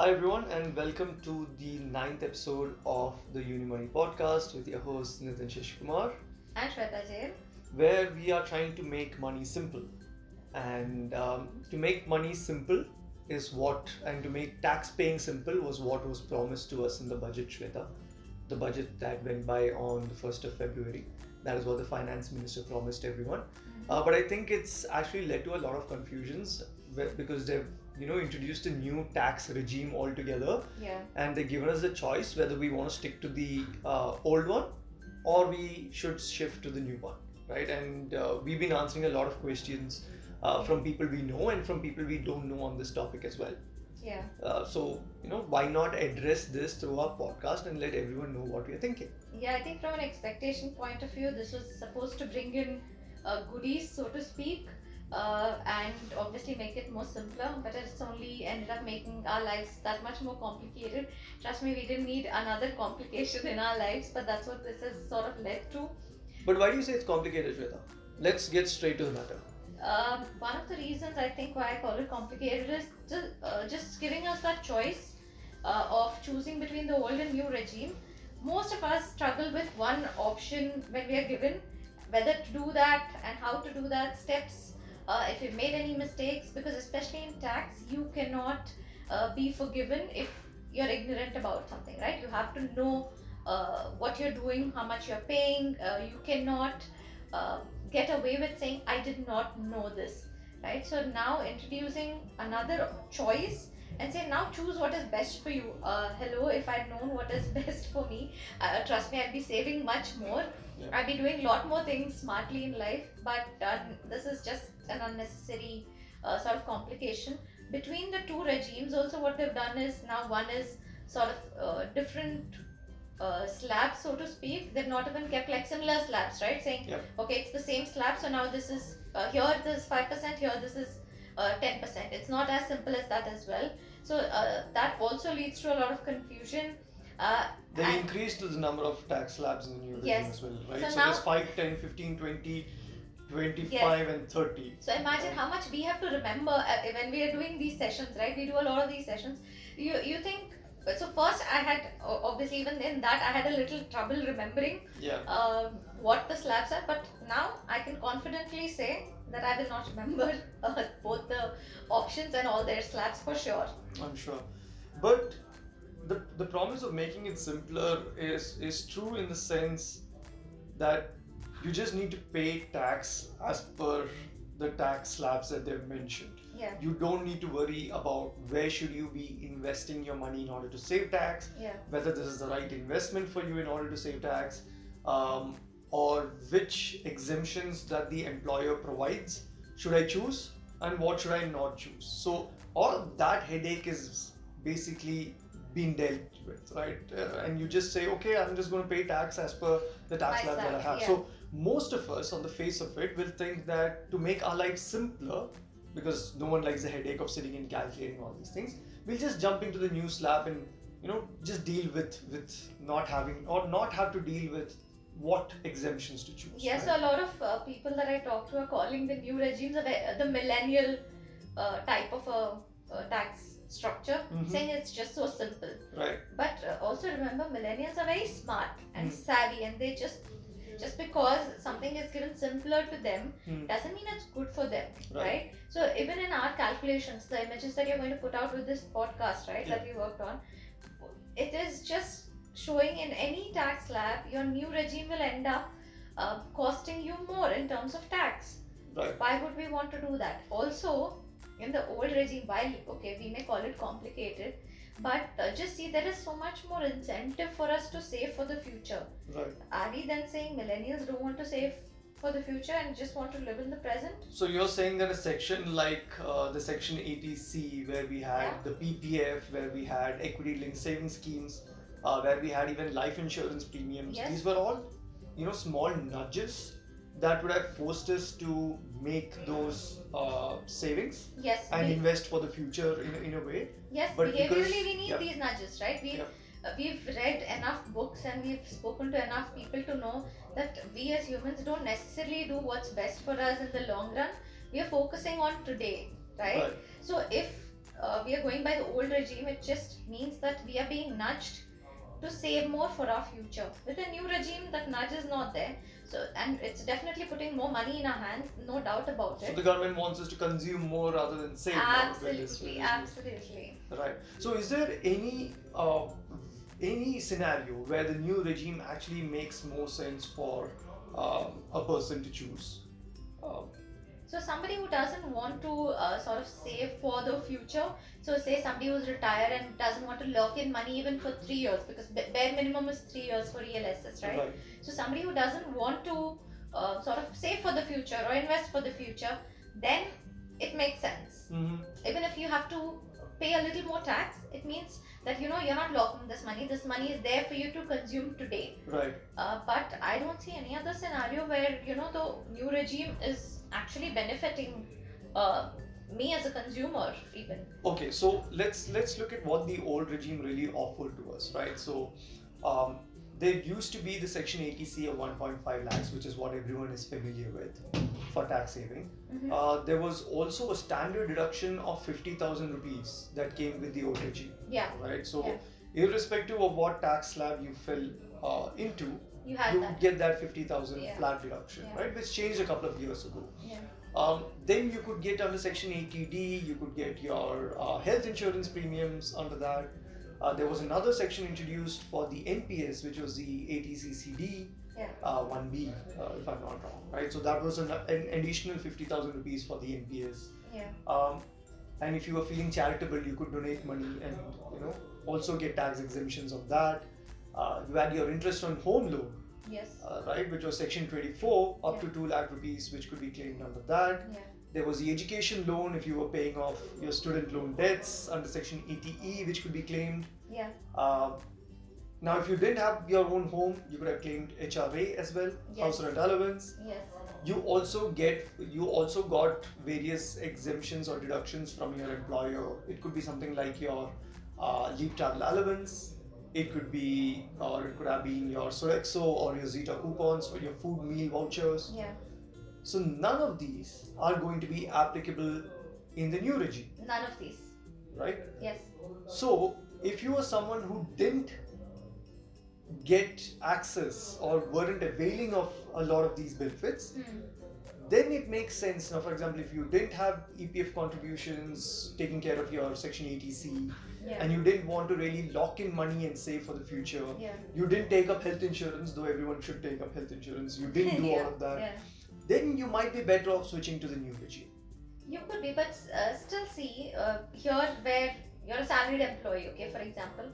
Hi, everyone, and welcome to the ninth episode of the Unimoney podcast with your host Nitin Shishkumar, And Shweta Jain. where we are trying to make money simple. And um, to make money simple is what, and to make tax paying simple was what was promised to us in the budget, Shweta. The budget that went by on the 1st of February. That is what the finance minister promised everyone. Uh, but I think it's actually led to a lot of confusions because they've you know introduced a new tax regime altogether. Yeah. and they've given us the choice whether we want to stick to the uh, old one or we should shift to the new one right? And uh, we've been answering a lot of questions uh, from people we know and from people we don't know on this topic as well. Yeah. uh, so you know why not address this through our podcast and let everyone know what we are thinking? Yeah, I think from an expectation point of view, this was supposed to bring in uh, goodies, so to speak, uh, and obviously make it more simpler, but it's only ended up making our lives that much more complicated. Trust me, we didn't need another complication in our lives, but that's what this has sort of led to. but why do you say it's complicated Shweta? let's get straight to the matter Um, one of the reasons I think why I call it complicated is just, uh, just giving us that choice uh, of choosing between the old and new regime. Most of us struggle with one option when we are given whether to do that and how to do that, steps, uh, if you've made any mistakes, because especially in tax, you cannot uh, be forgiven if you're ignorant about something, right? You have to know uh, what you're doing, how much you're paying. Uh, you cannot uh, get away with saying, I did not know this, right? So now introducing another choice and say, now choose what is best for you. Uh, hello, if I'd known what is best for me, uh, trust me, I'd be saving much more. I'd be doing a lot more things smartly in life, but uh, this is just an unnecessary uh, sort of complication. Between the two regimes, also, what they've done is now one is sort of uh, different uh, slabs, so to speak. They've not even kept like similar slabs, right? Saying, Yep. okay, it's the same slab, so now this is uh, here this is 5%, here this is uh, 10%. It's not as simple as that as well. So uh, that also leads to a lot of confusion. Uh, They increased the number of tax slabs in the new regime Yes. as well, right? So So, now- there's 5, 10, 15, 20, 25, and 30. So imagine how much we have to remember uh, when we are doing these sessions, right? We do a lot of these sessions. You you think so? First, I had obviously even in that I had a little trouble remembering Yeah. um, what the slabs are, but now I can confidently say that I will not remember uh, both the options and all their slabs for sure. I'm sure. But the the promise of making it simpler is is true in the sense that you just need to pay tax as per the tax slabs that they've mentioned. Yeah, You don't need to worry about where should you be investing your money in order to save tax, yeah, whether this is the right investment for you in order to save tax, um, or which exemptions that the employer provides should I choose and what should I not choose. So all that headache is basically being dealt with, right? Uh, and you just say, okay, I'm just going to pay tax as per the tax slab that I have. yeah. So most of us, on the face of it, will think that to make our life simpler, because no one likes the headache of sitting and calculating all these things, we'll just jump into the new slab and you know just deal with with not having or not have to deal with what exemptions to choose. Yes, right? so a lot of uh, people that I talk to are calling the new regimes a ve- the millennial uh, type of a, uh tax structure, Mhm. saying it's just so simple. right. But uh, also remember, millennials are very smart and Mm. savvy, and they just just because something is given simpler to them Mm. doesn't mean it's good for them, Right. right? So even in our calculations, the images that you're going to put out with this podcast, right, that we worked on, it is just showing in any tax slab, your new regime will end up uh, costing you more in terms of tax. Right. Why would we want to do that? Also, in the old regime, while okay, we may call it complicated, but uh, just see there is so much more incentive for us to save for the future. Right. Are we then saying millennials don't want to save for the future and just want to live in the present? So you're saying that a section like uh, the section 80C, where we had Yeah. the PPF, where we had equity-linked savings schemes, uh, where we had even life insurance premiums. Yes. These were all, you know, small nudges that would have forced us to make those uh, savings Yes, and we, invest for the future in, in a way. yes. but behaviorally, because- we need yeah. these nudges, right? We Yeah. uh, we've read enough books and we've spoken to enough people to know that we as humans don't necessarily do what's best for us in the long run. We are focusing on today, right? Right. So if uh, we are going by the old regime, it just means that we are being nudged to save more for our future. With the new regime, that nudge is not there. So, and it's definitely putting more money in our hands, no doubt about it. So the government wants us to consume more rather than save more. with this- Absolutely, absolutely. Right. So is there any uh, any scenario where the new regime actually makes more sense for um, a person to choose? Um, So somebody who doesn't want to uh, sort of save for the future. So say somebody who's retired and doesn't want to lock in money even for three years because ba- bare minimum is three years for ELSS, right? So somebody who doesn't want to uh, sort of save for the future or invest for the future, then it makes sense. Mhm. Even if you have to pay a little more tax, it means that you know you're not locking this money. This money is there for you to consume today. Right. Uh, but I don't see any other scenario where you know the new regime is actually benefiting uh, me as a consumer even. Okay. So let's let's look at what the old regime really offered to us. Right. So. Um, there used to be the Section 80C of 1.5 lakhs, which is what everyone is familiar with for tax saving. Mhm. Uh, there was also a standard deduction of 50,000 rupees that came with the regime. Yeah, right? So, Yeah. irrespective of what tax slab you fell uh, into, you you that. get that 50,000 Yeah. flat deduction, Yeah. right? Which changed a couple of years ago. Yeah. Um, then you could get under Section 80D, you could get your uh, health insurance premiums under that. Uh, there was another section introduced for the NPS, which was the 80CCD Yeah. uh, 1B, uh, if I'm not wrong, right? So that was an, an additional 50,000 rupees for the NPS. Yeah. Um, and if you were feeling charitable, you could donate money and you know also get tax exemptions of that. Uh, you had your interest on home loan, Yes. uh, right, which was section 24 up Yeah. to 2 lakh rupees, which could be claimed under that. Yeah. There was the education loan if you were paying off your student loan debts under section 80E, which could be claimed. Yeah. Uh, now, if you didn't have your own home, you could have claimed HRA as well, Yes. house rent allowance Yes. you also get you also got various exemptions or deductions from your employer it could be something like your uh, leave travel allowance it could be or it could have been your Sodexo or your Zeta coupons or your food meal vouchers Yeah. So none of these are going to be applicable in the new regime None of these. right Yes. so if you are someone who didn't get access or weren't availing of a lot of these benefits Hmm. then it makes sense. Now, for example, if you didn't have EPF contributions taking care of your Section 80C Yeah. and you didn't want to really lock in money and save for the future, yeah. you didn't take up health insurance, though everyone should take up health insurance, you didn't do yeah. all of that. Then you might be better off switching to the new regime. You could be, but uh, still see uh, here where you're a salaried employee, okay, for example,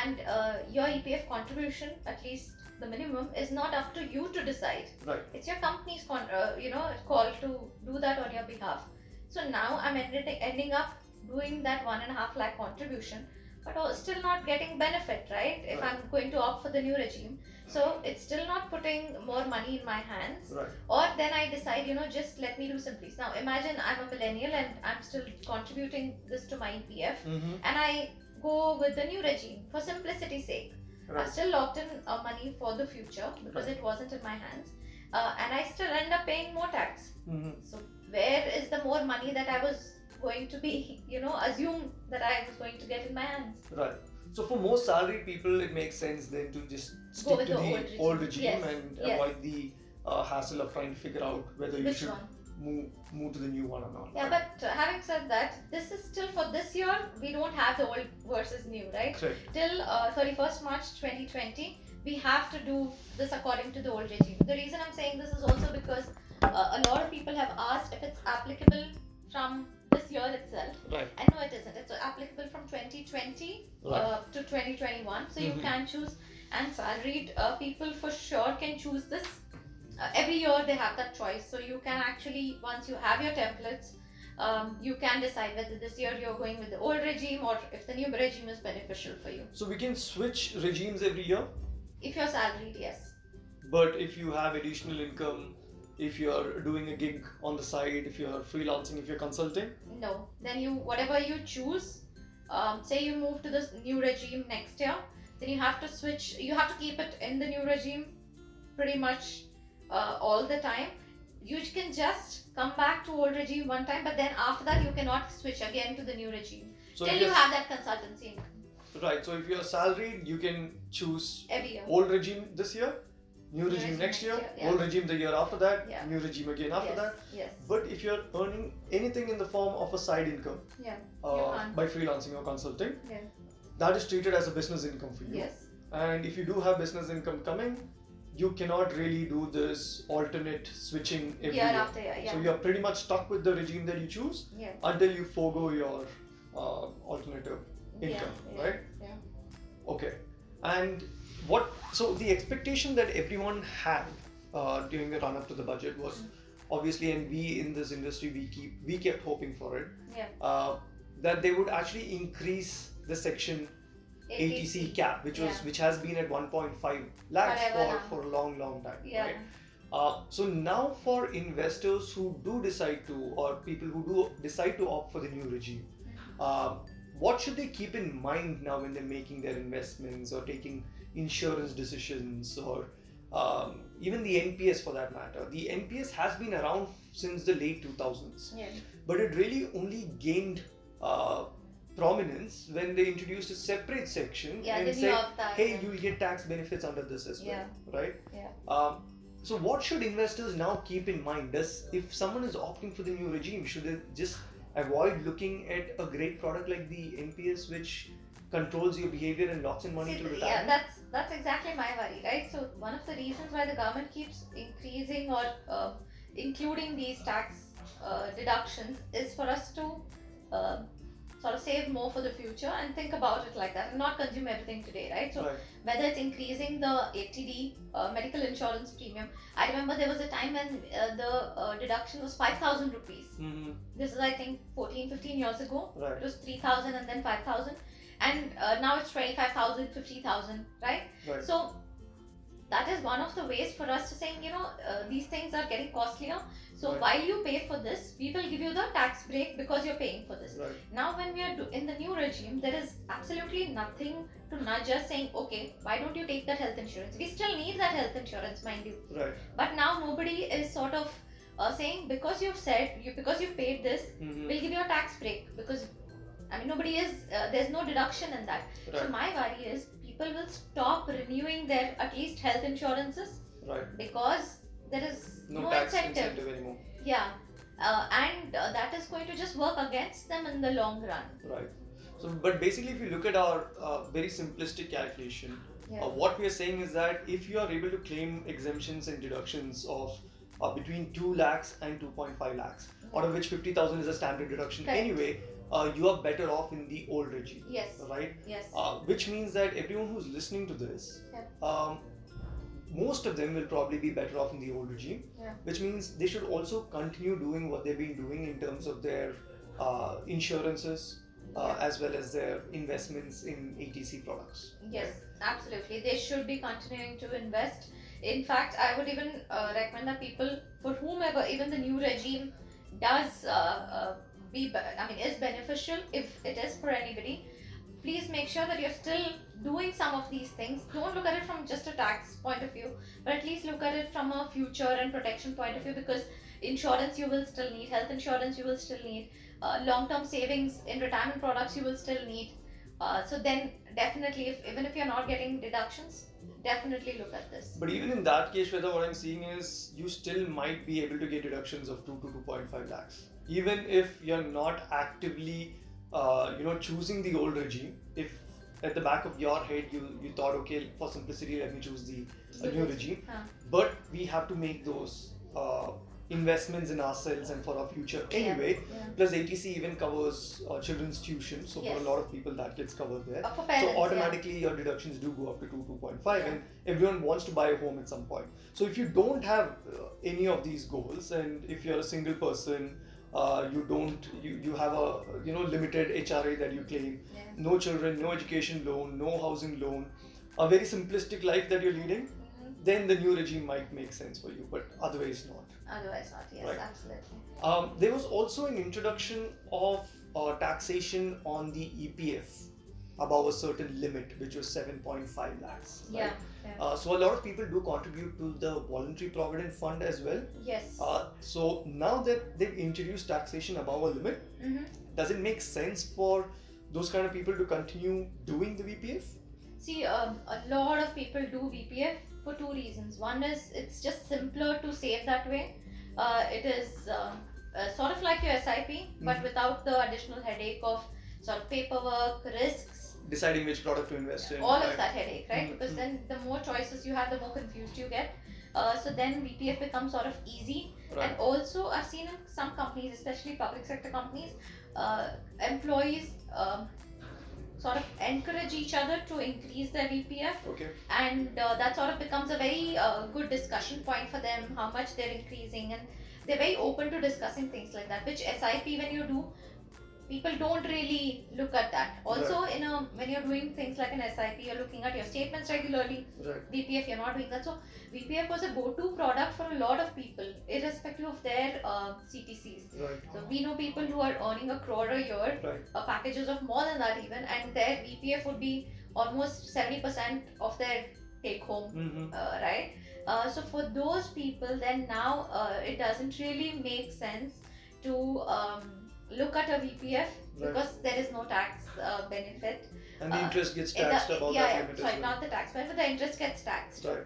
and uh, your EPF contribution, at least the minimum, is not up to you to decide. Right. It's your company's con- uh, you know call to do that on your behalf. So now I'm ended- ending up doing that one and a half lakh contribution, but still not getting benefit, right? If Right. I'm going to opt for the new regime, so it's still not putting more money in my hands Right. or then I decide, you know, just let me do simply. Now imagine I'm a millennial and I'm still contributing this to my EPF Mm-hmm. and I go with the new regime for simplicity's sake. Right. I still locked in uh, money for the future because Right. it wasn't in my hands uh, and I still end up paying more tax. Mm-hmm. So where is the more money that I was going to be, you know, assume that I was going to get in my hands? Right. So for most salaried people, it makes sense then to just stick with to the old regime. old regime Yes, and yes. avoid the uh, hassle of trying to figure out whether you should one? move move to the new one or not. Yeah, right? but uh, having said that, this is still for this year. We don't have the old versus new, right? Correct. till uh, 31st March 2020, we have to do this according to the old regime. The reason I'm saying this is also because uh, a lot of people have asked if it's applicable from year itself. Right. And no, it isn't. It's applicable from 2020 uh, to 2021. So you Mhm. can choose, and salaried uh, people for sure can choose this. Uh, every year they have that choice. So you can actually, once you have your templates, um, you can decide whether this year you're going with the old regime or if the new regime is beneficial for you. So we can switch regimes every year, If you're salaried, yes. but if you have additional income, if you're doing a gig on the side, if you're freelancing, if you're consulting, No. Then you whatever you choose, um, say you move to this new regime next year, then you have to switch. You have to keep it in the new regime, pretty much uh, all the time. you can just come back to old regime one time, but then after that you cannot switch again to the new regime So till you have that consultancy income right. So if you're salaried, you can choose every year. old regime this year, new regime next year, yeah. old regime the year after that, Yeah. new regime again after yes, that. Yes. But if you're earning anything in the form of a side income Yeah. uh, by freelancing or consulting, Yeah. that is treated as a business income for you. Yes. And if you do have business income coming, you cannot really do this alternate switching every Year year. after year. Yeah. So you're pretty much stuck with the regime that you choose yeah. until you forego your uh, alternative income, right? Yeah. Okay. And what? So the expectation that everyone had uh, during the run up to the budget was Mm. obviously, and we in this industry we keep we kept hoping for it Yeah. uh, that they would actually increase the section 80C cap, which was which has been at 1.5 lakhs Forever for, now. for a long, long time. Yeah. Right? Uh, so now for investors who do decide to, or people who do decide to opt for the new regime, uh, what should they keep in mind now when they're making their investments or taking insurance decisions or um, even the NPS for that matter? The NPS has been around since the late 2000s Yeah. but it really only gained uh, prominence when they introduced a separate section Yeah. and said. "Hey, you'll get tax benefits under this as well." Yeah. Right? Yeah. Um, so, what should investors now keep in mind? Does if someone is opting for the new regime, should they just avoid looking at a great product like the NPS, which controls your behavior and locks in money See, to retirement? yeah, that's that's exactly my worry, right? So one of the reasons why the government keeps increasing or uh, including these tax uh, deductions is for us to uh, sort of save more for the future and think about it like that and not consume everything today, right? So Right. whether it's increasing the 80D uh, medical insurance premium, I remember there was a time when uh, the uh, deduction was five thousand rupees. Mhm. This is I think 14, 15 years ago. It Right. was 3000 and then 5000 and uh, now it's 25000 50000 right Right. so that is one of the ways for us to saying you know uh, these things are getting costlier so Right. while you pay for this we will give you the tax break because you're paying for this Right. now when we are do- in the new regime there is absolutely nothing to nudge us saying okay why don't you take that health insurance we still need that health insurance mind you Right. but now nobody is sort of uh, saying because you've said you because you've paid this Mhm. we'll give you a tax break because I mean nobody is uh, there's no deduction in that. So my worry is people will stop renewing their at least health insurances Right. because there is No, no, tax incentive. incentive anymore. Yeah, uh, and uh, that is going to just work against them in the long run. Right. So, but basically, if you look at our uh, very simplistic calculation, Yeah. uh, what we are saying is that if you are able to claim exemptions and deductions of uh, between 2 lakhs and 2.5 lakhs, out of which 50,000 is a standard deduction Correct. anyway, uh, you are better off in the old regime, Yes. right? Yes. Uh, which means that everyone who's listening to this, Yep. um, most of them will probably be better off in the old regime, Yeah. which means they should also continue doing what they've been doing in terms of their uh, insurances uh, as well as their investments in 80C products. Yes, absolutely. They should be continuing to invest. In fact, I would even uh, recommend that people, for whomever, even the new regime does uh, uh, be, I mean, is beneficial if it is for anybody. Please make sure that you're still doing some of these things. Don't look at it from just a tax point of view, but at least look at it from a future and protection point of view because insurance you will still need, health insurance you will still need, uh, long-term savings in retirement products you will still need. Uh, so then definitely if even if you're not getting deductions definitely look at this But even in that case, whether what I'm seeing is you still might be able to get deductions of 2 to 2.5 lakhs. Even if you're not actively, uh, you know, choosing the old regime, if at the back of your head you, you thought, okay, for simplicity, let me choose the a new regime. Huh. But we have to make those uh, investments in ourselves and for our future anyway. Yeah. Plus, 80C even covers uh, children's tuition, so for a lot of people that gets covered there. Uh, for So parents automatically your deductions do go up to 2, 2.5 Yeah. and everyone wants to buy a home at some point. So if you don't have uh, any of these goals and if you're a single person, uh, you don't, you, you have a, you know, limited HRA that you claim, yeah. no children, no education loan, no housing loan, a very simplistic life that you're leading. Then the new regime might make sense for you, but otherwise not. otherwise not yes Right. absolutely Um, there was also an introduction of uh, taxation on the EPF above a certain limit, which was 7.5 lakhs. Right? Yeah. yeah. Uh, so a lot of people do contribute to the voluntary provident fund as well. yes. Uh, so now that they've introduced taxation above a limit, hmm does it make sense for those kind of people to continue doing the VPF? See, um, a lot of people do VPF for two reasons. One is it's just simpler to save that way. Uh, it is um, uh, sort of like your SIP, but Mhm. without the additional headache of sort of paperwork, risks, Deciding which product to invest in. all right? of that headache, right? Mhm, Because then the more choices you have, the more confused you get. Uh, so then VPF becomes sort of easy. Right. And also, I've seen in some companies, especially public sector companies, uh, employees um, sort of encourage each other to increase their VPF Okay. and uh, that sort of becomes a very uh, good discussion point for them how much they're increasing and they're very open to discussing things like that which sip when you do people don't really look at that also in a when you're doing things like an sip you're looking at your statements regularly Right. vpf you're not doing that so vpf was a go-to product for a lot of people irrespective of their uh, ctcs Right. so we know people who are earning a crore a year Right. uh, packages of more than that even and their VPF would be almost 70% of their take home Mm-hmm. uh, right uh, so for those people then now uh, it doesn't really make sense to um, look at a VPF Right. because there is no tax uh, benefit And the uh, interest gets in the- taxed yeah, that yeah, limit sorry well. not the tax benefit the interest gets taxed Right.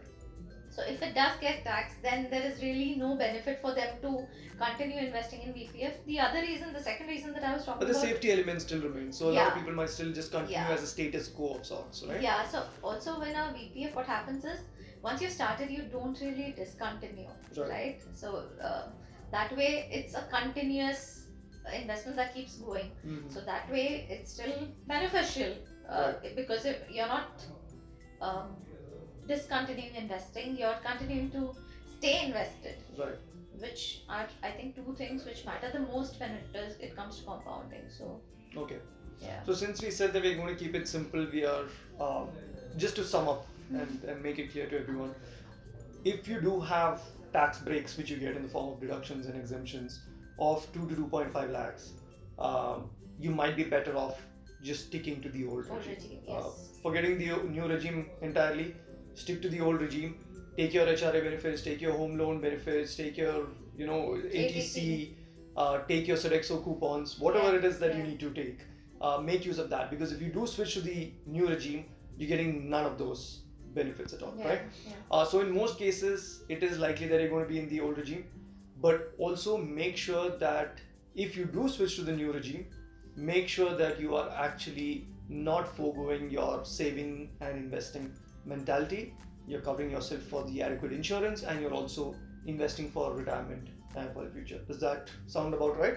so if it does get taxed, then there is really no benefit for them to continue investing in VPF. The other reason, the second reason that I was talking about. But the about, safety element still remains. So a lot of people might still just continue Yeah. as a status quo of sorts, right? yeah. So also when a VPF, what happens is once you started, you don't really discontinue, Right. right? So uh, that way, it's a continuous investment that keeps going. Mhm. So that way, it's still beneficial uh, because if you're not um, discontinuing investing, you're continuing to stay invested. Right. which are I think two things which matter the most when it does it comes to compounding. So Okay. yeah. So since we said that we're going to keep it simple, we are um, just to sum up and, and make it clear to everyone. If you do have tax breaks, which you get in the form of deductions and exemptions of two to two point five lakhs, um, you might be better off just sticking to the old Old regime. regime, Uh, forgetting the new regime entirely, stick to the old regime. Take your HRA benefits, take your home loan benefits, take your you know 80C, uh, take your Sodexo coupons, whatever Yeah, it is that you need to take. Uh, make use of that because if you do switch to the new regime, you're getting none of those benefits at all, yeah, right? yeah. Uh, so in most cases, it is likely that you're going to be in the old regime, but also make sure that if you do switch to the new regime, make sure that you are actually not foregoing your saving and investing mentality. You're covering yourself for the adequate insurance, and you're also investing for retirement and for the future. Does that sound about right?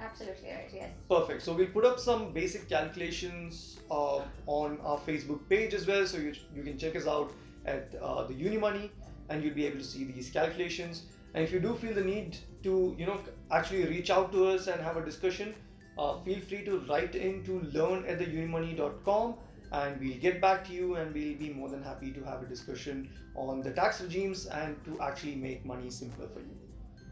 Absolutely right. Yes. Perfect. So we'll put up some basic calculations uh, on our Facebook page as well, so you, you can check us out at uh, the Unimoney, and you'll be able to see these calculations. And if you do feel the need to, you know, actually reach out to us and have a discussion, uh, feel free to write in to learn at theunimoney.com and we'll get back to you and we'll be more than happy to have a discussion on the tax regimes and to actually make money simpler for you.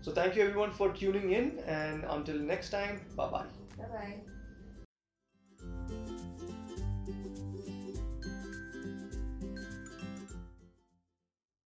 So thank you everyone for tuning in and until next time, bye bye. Bye bye.